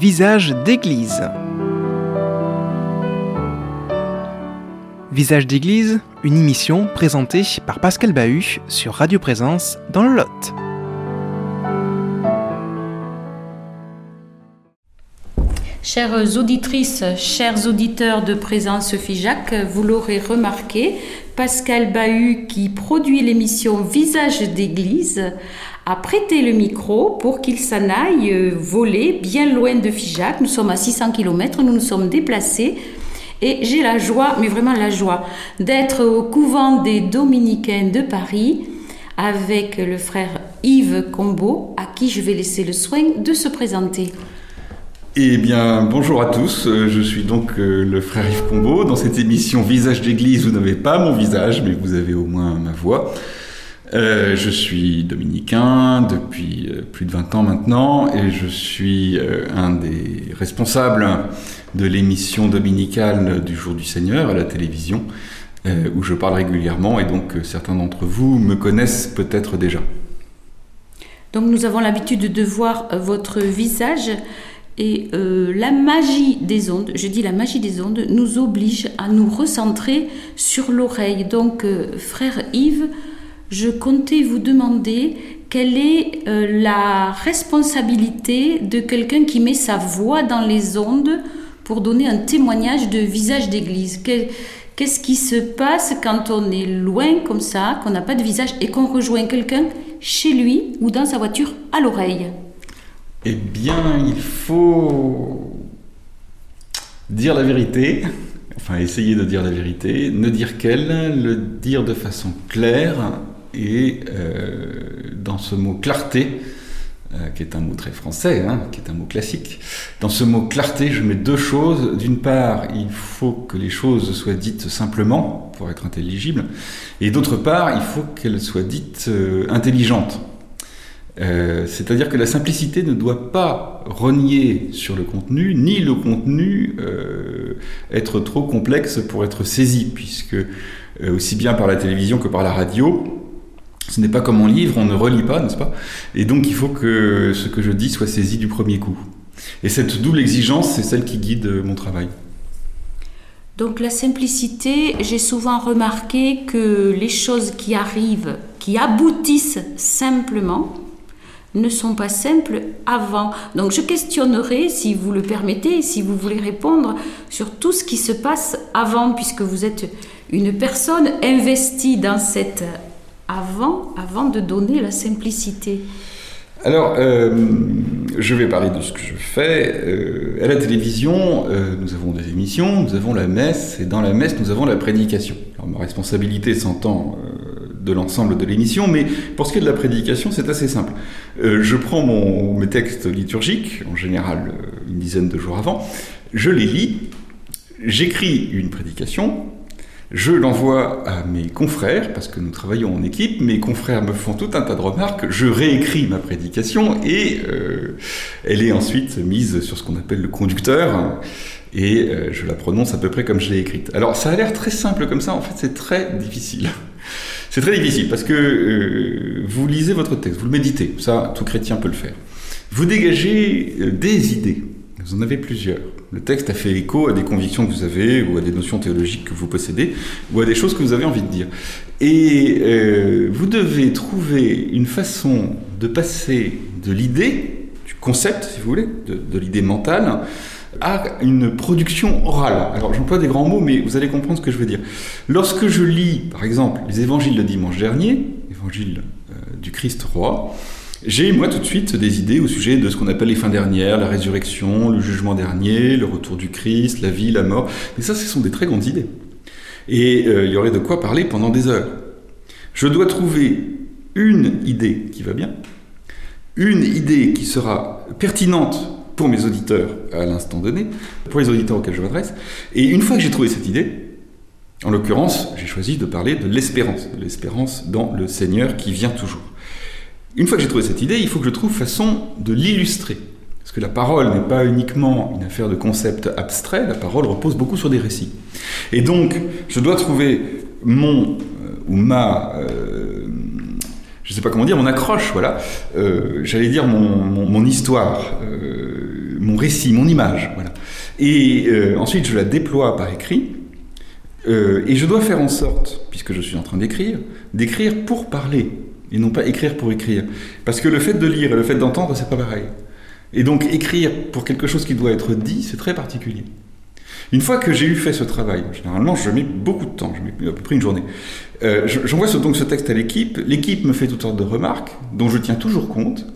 Visage d'église. Visage d'église, une émission présentée par Pascal Bahut sur Radio Présence dans le Lot. Chères auditrices, chers auditeurs de Présence FIJAC, vous l'aurez remarqué, Pascal Bahut, qui produit l'émission Visage d'église, a prêté le micro pour qu'il s'en aille euh, voler bien loin de Figeac. Nous sommes à 600 km, nous nous sommes déplacés et j'ai la joie, mais vraiment la joie, d'être au couvent des Dominicains de Paris avec le frère Yves Combeau, à qui je vais laisser le soin de se présenter. Eh bien, bonjour à tous. Euh, je suis donc euh, le frère Yves Combeau. Dans cette émission Visage d'église, vous n'avez pas mon visage, mais vous avez au moins ma voix. Euh, je suis dominicain depuis plus de 20 ans maintenant et je suis un des responsables de l'émission dominicale du Jour du Seigneur à la télévision où je parle régulièrement et donc certains d'entre vous me connaissent peut-être déjà. Donc nous avons l'habitude de voir votre visage et euh, la magie des ondes, je dis la magie des ondes, nous oblige à nous recentrer sur l'oreille. Donc, euh, frère Yves, je comptais vous demander quelle est euh, la responsabilité de quelqu'un qui met sa voix dans les ondes pour donner un témoignage de visage d'église. Qu'est-ce qui se passe quand on est loin comme ça, qu'on n'a pas de visage et qu'on rejoint quelqu'un chez lui ou dans sa voiture à l'oreille? Eh bien, il faut dire la vérité, enfin essayer de dire la vérité, ne dire qu'elle, le dire de façon claire et euh, dans ce mot clarté, euh, qui est un mot très français, hein, qui est un mot classique. Dans ce mot clarté, je mets deux choses. D'une part, il faut que les choses soient dites simplement pour être intelligibles, et d'autre part, il faut qu'elles soient dites euh, intelligentes. C'est-à-dire que la simplicité ne doit pas renier sur le contenu, ni le contenu être trop complexe pour être saisi, puisque aussi bien par la télévision que par la radio, ce n'est pas comme en livre, on ne relit pas, n'est-ce pas? Et donc il faut que ce que je dis soit saisi du premier coup. Et cette double exigence, c'est celle qui guide mon travail. Donc la simplicité, j'ai souvent remarqué que les choses qui arrivent, qui aboutissent simplement, ne sont pas simples avant. Donc je questionnerai, si vous le permettez, si vous voulez répondre, sur tout ce qui se passe avant, puisque vous êtes une personne investie dans cette avant, avant de donner la simplicité. Alors, euh, je vais parler de ce que je fais. Euh, à la télévision, euh, nous avons des émissions, nous avons la messe, et dans la messe, nous avons la prédication. Alors, ma responsabilité s'entend de l'ensemble de l'émission, mais pour ce qui est de la prédication, c'est assez simple. Je prends mes textes liturgiques, en général une dizaine de jours avant, je les lis, j'écris une prédication, je l'envoie à mes confrères, parce que nous travaillons en équipe, mes confrères me font tout un tas de remarques, je réécris ma prédication et euh, elle est ensuite mise sur ce qu'on appelle le conducteur et je la prononce à peu près comme je l'ai écrite. Alors ça a l'air très simple comme ça, en fait c'est très difficile. C'est très difficile parce que euh, vous lisez votre texte, vous le méditez, ça tout chrétien peut le faire. Vous dégagez euh, des idées, vous en avez plusieurs. Le texte a fait écho à des convictions que vous avez, ou à des notions théologiques que vous possédez, ou à des choses que vous avez envie de dire. Et euh, vous devez trouver une façon de passer de l'idée, du concept, si vous voulez, de, l'idée mentale, à une production orale. Alors j'emploie des grands mots, mais vous allez comprendre ce que je veux dire. Lorsque je lis, par exemple, les évangiles de dimanche dernier, évangile euh, du Christ roi, j'ai moi tout de suite des idées au sujet de ce qu'on appelle les fins dernières, la résurrection, le jugement dernier, le retour du Christ, la vie, la mort. Mais ça, ce sont des très grandes idées. Et euh, il y aurait de quoi parler pendant des heures. Je dois trouver une idée qui va bien, une idée qui sera pertinente pour mes auditeurs à l'instant donné, pour les auditeurs auxquels je m'adresse. Et une fois que j'ai trouvé cette idée, en l'occurrence, j'ai choisi de parler de l'espérance, de l'espérance dans le Seigneur qui vient toujours. Une fois que j'ai trouvé cette idée, il faut que je trouve façon de l'illustrer. Parce que la parole n'est pas uniquement une affaire de concept abstrait, la parole repose beaucoup sur des récits. Et donc, je dois trouver mon euh, ou ma euh, je ne sais pas comment dire, mon accroche, voilà. Euh, j'allais dire mon, mon, histoire, mon récit, mon image. Voilà. Et ensuite, je la déploie par écrit. et je dois faire en sorte, puisque je suis en train d'écrire, d'écrire pour parler et non pas écrire pour écrire. Parce que le fait de lire et le fait d'entendre, c'est pas pareil. Et donc écrire pour quelque chose qui doit être dit, c'est très particulier. Une fois que j'ai eu fait ce travail, généralement je mets beaucoup de temps, je mets à peu près une journée, euh, j'envoie donc ce texte à l'équipe, l'équipe me fait toutes sortes de remarques dont je tiens toujours compte,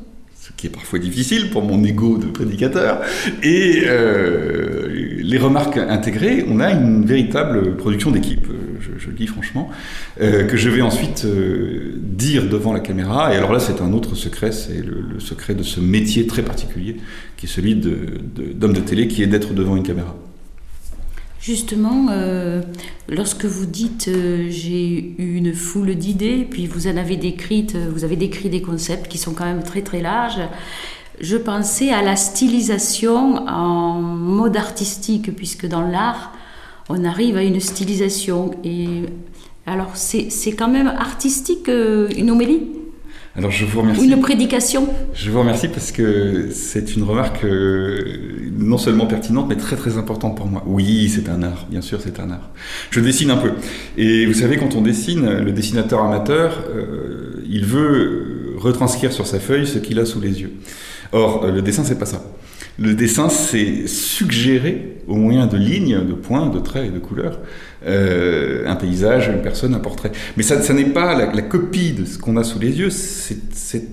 ce qui est parfois difficile pour mon ego de prédicateur, et euh, les remarques intégrées, on a une véritable production d'équipe, je, le dis franchement, euh, que je vais ensuite dire devant la caméra, et alors là c'est un autre secret, c'est le, secret de ce métier très particulier, qui est celui d'homme de télé, qui est d'être devant une caméra. Justement, euh, lorsque vous dites euh, j'ai eu une foule d'idées, puis vous en avez décrite, euh, vous avez décrit des concepts qui sont quand même très très larges. Je pensais à la stylisation en mode artistique, puisque dans l'art, on arrive à une stylisation. Et alors, c'est quand même artistique, une homélie? Alors je vous remercie. Une prédication? Je vous remercie parce que c'est une remarque euh, non seulement pertinente mais très très importante pour moi. Oui, c'est un art, bien sûr c'est un art. Je dessine un peu. Et vous savez, quand on dessine, le dessinateur amateur, euh, il veut retranscrire sur sa feuille ce qu'il a sous les yeux. Or, le dessin, c'est pas ça. Le dessin, c'est suggérer au moyen de lignes, de points, de traits et de couleurs, euh, un paysage, une personne, un portrait. Mais ça, ça n'est pas la, copie de ce qu'on a sous les yeux, c'est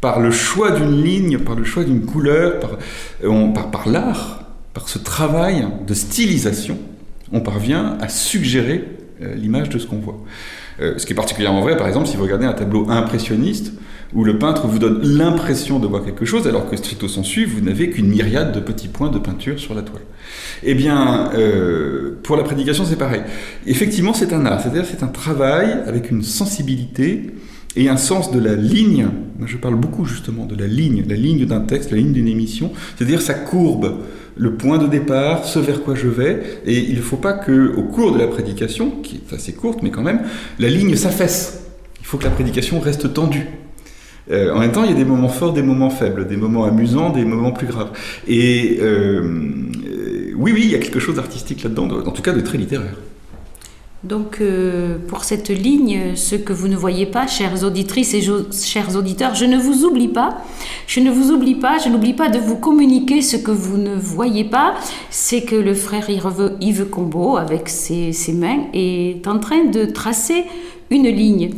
par le choix d'une ligne, par le choix d'une couleur, par, euh, l'art, par ce travail de stylisation, on parvient à suggérer euh, l'image de ce qu'on voit. Ce qui est particulièrement vrai, par exemple, si vous regardez un tableau impressionniste, où le peintre vous donne l'impression de voir quelque chose, alors que stricto sensu, vous n'avez qu'une myriade de petits points de peinture sur la toile. Eh bien, euh, pour la prédication, c'est pareil. Effectivement, c'est un art, c'est-à-dire c'est un travail avec une sensibilité et un sens de la ligne. je parle beaucoup justement de la ligne, la ligne d'un texte, la ligne d'une émission, c'est-à-dire sa courbe, le point de départ, ce vers quoi je vais. Et il ne faut pas que, au cours de la prédication, qui est assez courte, mais quand même, la ligne s'affaisse. Il faut que la prédication reste tendue. Euh, en même temps, il y a des moments forts, des moments faibles, des moments amusants, des moments plus graves. Et euh, oui, oui, il y a quelque chose d'artistique là-dedans, en tout cas de très littéraire. Donc, euh, pour cette ligne, ce que vous ne voyez pas, chères auditrices et chers auditeurs, je ne vous oublie pas. Je ne vous oublie pas, je n'oublie pas de vous communiquer ce que vous ne voyez pas. C'est que le frère Yves Combeau, avec ses, ses mains, est en train de tracer une ligne.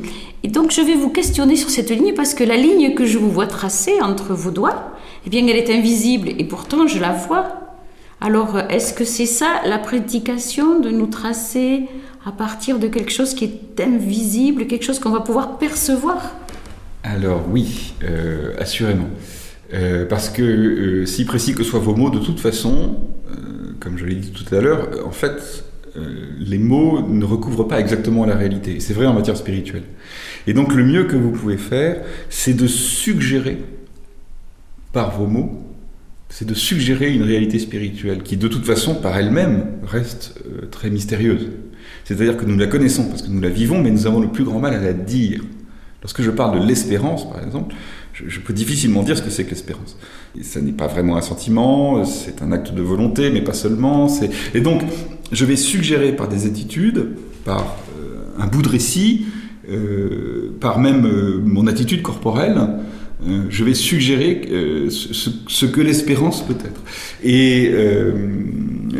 Et donc je vais vous questionner sur cette ligne parce que la ligne que je vous vois tracer entre vos doigts, eh bien elle est invisible et pourtant je la vois. Alors est-ce que c'est ça la prédication de nous tracer à partir de quelque chose qui est invisible, quelque chose qu'on va pouvoir percevoir Alors oui, euh, assurément. Euh, parce que euh, si précis que soient vos mots, de toute façon, comme je l'ai dit tout à l'heure, en fait, les mots ne recouvrent pas exactement la réalité. C'est vrai en matière spirituelle. Et donc le mieux que vous pouvez faire, c'est de suggérer par vos mots, c'est de suggérer une réalité spirituelle qui de toute façon par elle-même reste euh, très mystérieuse. C'est-à-dire que nous la connaissons parce que nous la vivons, mais nous avons le plus grand mal à la dire. Lorsque je parle de l'espérance, par exemple, je, peux difficilement dire ce que c'est que l'espérance. Ça n'est pas vraiment un sentiment, c'est un acte de volonté, mais pas seulement. Et donc, je vais suggérer par des attitudes, par euh, un bout de récit, euh, par même mon attitude corporelle, euh, je vais suggérer ce, que l'espérance peut être. Et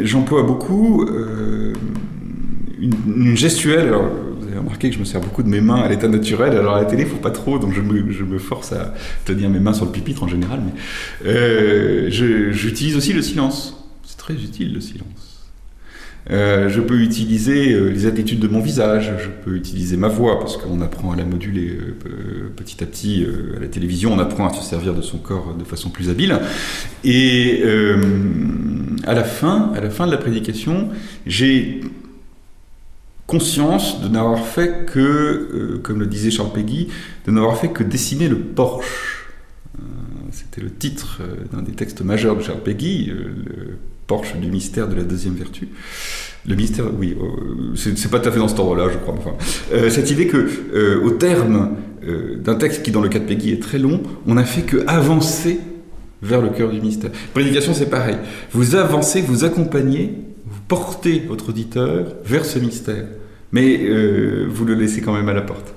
j'emploie beaucoup une, gestuelle. Vous avez remarqué que je me sers beaucoup de mes mains à l'état naturel. Alors à la télé, il faut pas trop, donc je me, force à tenir mes mains sur le pupitre en général. Mais j'utilise aussi le silence. C'est très utile le silence. Euh, je peux utiliser euh, les attitudes de mon visage, je peux utiliser ma voix, parce qu'on apprend à la moduler euh, petit à petit à la télévision, on apprend à se servir de son corps de façon plus habile. Et à la fin, à la fin de la prédication, j'ai conscience de n'avoir fait que, comme le disait Charles Peggy, de n'avoir fait que dessiner le Porsche. C'était le titre d'un des textes majeurs de Charles Peggy, le Porsche du mystère de la deuxième vertu. Le mystère, oui, euh, c'est pas tout à fait dans cet ordre-là, je crois. Enfin, euh, cette idée que, euh, au terme d'un texte qui, dans le cas de Peggy, est très long, on n'a fait que avancer vers le cœur du mystère. Prédication, c'est pareil. Vous avancez, vous accompagnez, vous portez votre auditeur vers ce mystère. Mais vous le laissez quand même à la porte.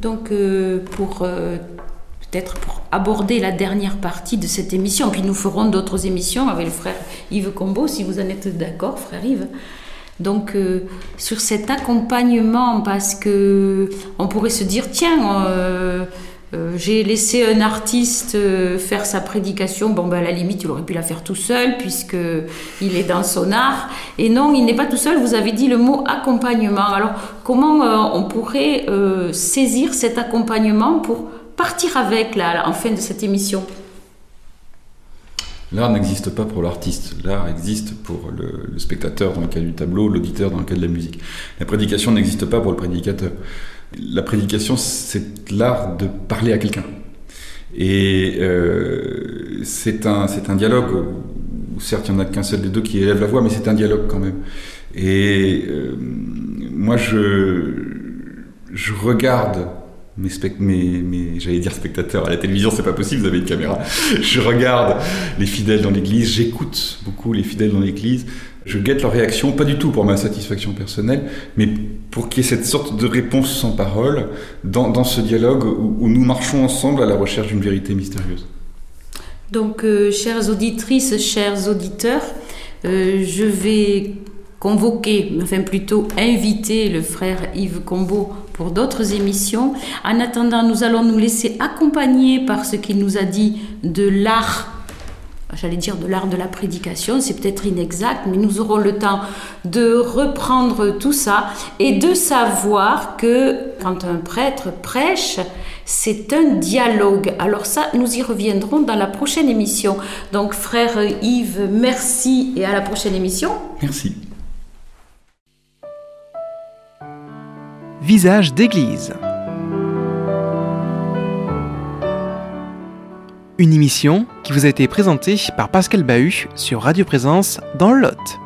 Donc, pour peut-être pour aborder la dernière partie de cette émission, puis nous ferons d'autres émissions avec le frère Yves Combo, si vous en êtes d'accord, frère Yves. Donc, sur cet accompagnement, parce que on pourrait se dire, tiens, euh, j'ai laissé un artiste euh, faire sa prédication. Bon, ben, à la limite, il aurait pu la faire tout seul, puisque il est dans son art. Et non, il n'est pas tout seul. Vous avez dit le mot accompagnement. Alors, comment euh, on pourrait saisir cet accompagnement pour partir avec là, en fin de cette émission L'art n'existe pas pour l'artiste, l'art existe pour le, spectateur dans le cas du tableau, l'auditeur dans le cas de la musique. La prédication n'existe pas pour le prédicateur la prédication, c'est l'art de parler à quelqu'un. Et euh, c'est un, un dialogue où, certes, il n'y en a qu'un seul des deux qui élève la voix, mais c'est un dialogue quand même. Et euh, moi, je, je regarde mes, mes, mes j'allais dire spectateurs à la télévision, c'est pas possible, vous avez une caméra. Je regarde les fidèles dans l'église, j'écoute beaucoup les fidèles dans l'église, je guette leur réaction, pas du tout pour ma satisfaction personnelle, mais pour qu'il y ait cette sorte de réponse sans parole dans, ce dialogue où, nous marchons ensemble à la recherche d'une vérité mystérieuse. Donc, euh, chères auditrices, chers auditeurs, euh, je vais convoquer, enfin plutôt inviter le frère Yves Combo pour d'autres émissions. En attendant, nous allons nous laisser accompagner par ce qu'il nous a dit de l'art j'allais dire de l'art de la prédication, c'est peut-être inexact, mais nous aurons le temps de reprendre tout ça et de savoir que quand un prêtre prêche, c'est un dialogue. Alors ça, nous y reviendrons dans la prochaine émission. Donc frère Yves, merci et à la prochaine émission. Merci. Visage d'église. Une émission qui vous a été présentée par Pascal Bahut sur Radio Présence dans le Lot.